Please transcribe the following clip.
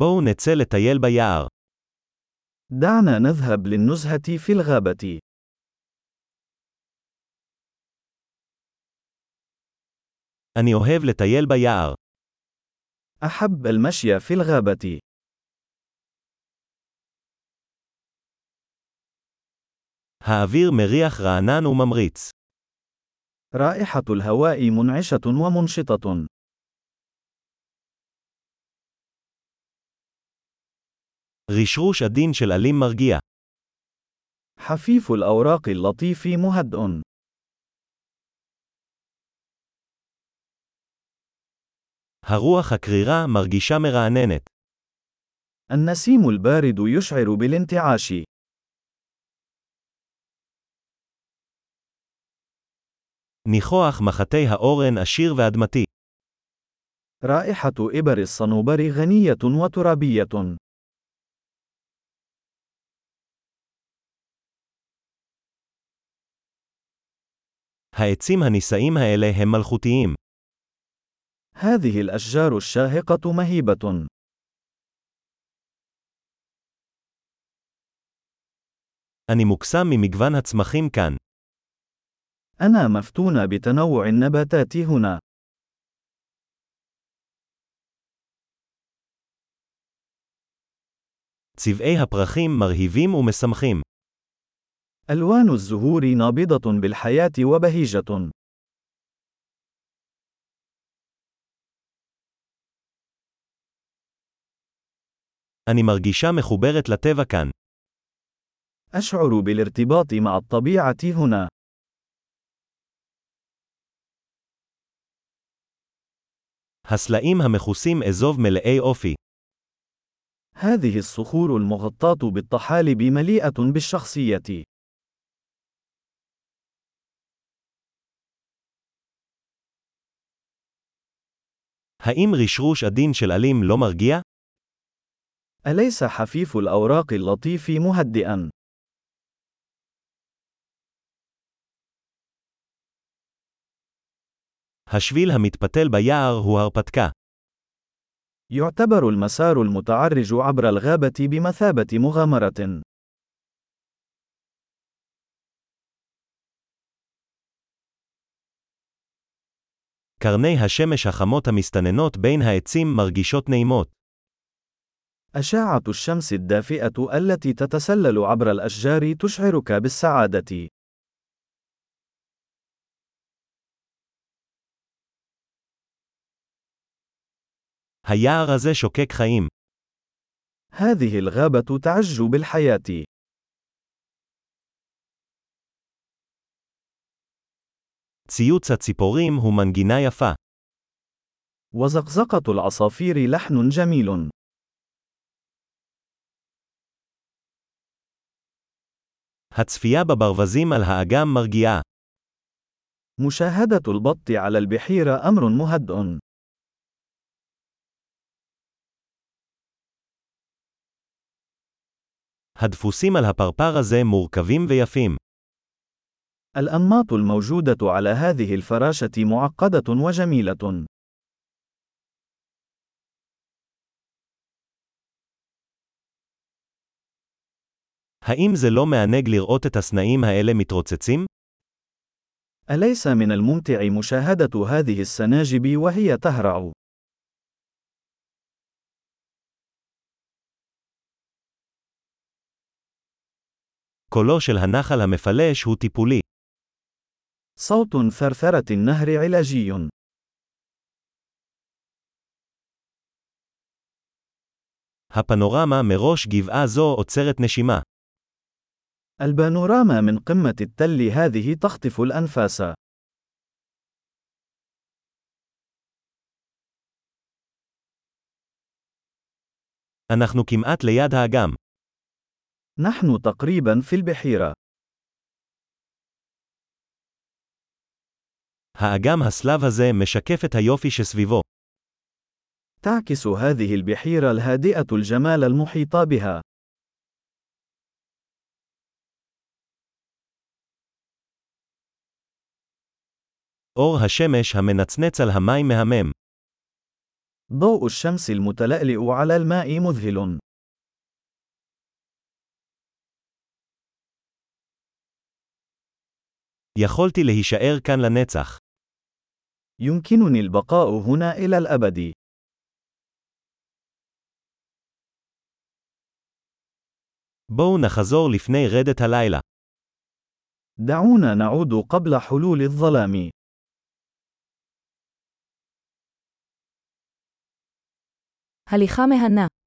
בואו נצא לטייל ביער. دعنا نذهب للنزهة في الغابة. אני אוהב לטייל ביער. أحب المشي في الغابة. האוויר מריח רענן וממריץ. رائحة الهواء منعشة ومنشطة. רשרוש עדין של עלים מרגיע. حفيف الأوراق اللطيف مهدئ. הרוח הקרירה מרגישה מרעננת. النسيم البارد يشعر بالانتعاش. ניחוח מחטי האורן עשיר ואדמתי. رائحة إبر الصنوبر غنية وترابية. העצים הנישאים האלה הם מלכותיים. هذه الأشجار الشاهقة مهيبة. אני מוקסם ממגוון הצמחים כאן. أنا مفتون بتنوع النباتات هنا. צבעי הפרחים מרהיבים ומשמחים. ألوان الزهور نابضة بالحياة وبهيجة. אני מרגישה מחוברת לטבע כאן. أشعر بالارتباط مع الطبيعة هنا. הסלעים המכוסים אזוב מלאי אופי. هذه الصخور المغطاة بالطحالب مليئة بالشخصية. האם רשרוש עדין של עלים לא מרגיע? أليس حفيف الأوراق اللطيف مهدئا؟ השביל המתפתל ביער הוא הרפתקה. يعتبر المسار المتعرج عبر الغابة بمثابة مغامرة. קרני השמש החמות המסתננות בין העצים מרגישות נעימות. أشعة الشمس الدافئة التي تتسلل عبر الأشجار تشعرك بالسعادة. היער הזה שוקק חיים. هذه الغابة تعج بالحياة. ציוץ הציפורים הוא מנגינה יפה. وزقزقة العصافير لحن جميل. הצפייה בברווזים על האגם מרגיעה. مشاهدة البط على البحيرة أمر مهدئ. הדפוסים על הפרפר הזה מורכבים ויפים. الأنماط الموجودة على هذه الفراشة معقدة وجميلة. האם זה לא מענג לראות את הסנאים האלה מתרוצצים? أليس من الممتع مشاهدة هذه السناجب وهي تهرع؟ קולו של הנחל המפלש הוא טיפולי. صوت ثرثرة النهر علاجي. הפנורמה מראש גבעה זו עוצרת נשימה. البانوراما من قمة التل هذه تخطف الأنفاس. אנחנו כמעט ליד האגם. نحن تقريبا في البحيرة. האגם הסלב הזה משקף את היופי שסביבו. تعكس هذه البحيرة الهادئة الجمال المحيط بها. אור השמש המנצנץ על המים מהמם. ضوء الشمس المتلألئ على الماء مذهل. יכולתי להישאר כאן לנצח. يمكنني البقاء هنا إلى الأبد. בואו נחזור לפני רדת הלילה. دعونا نعود قبل حلول الظلام. הליכה מהנה.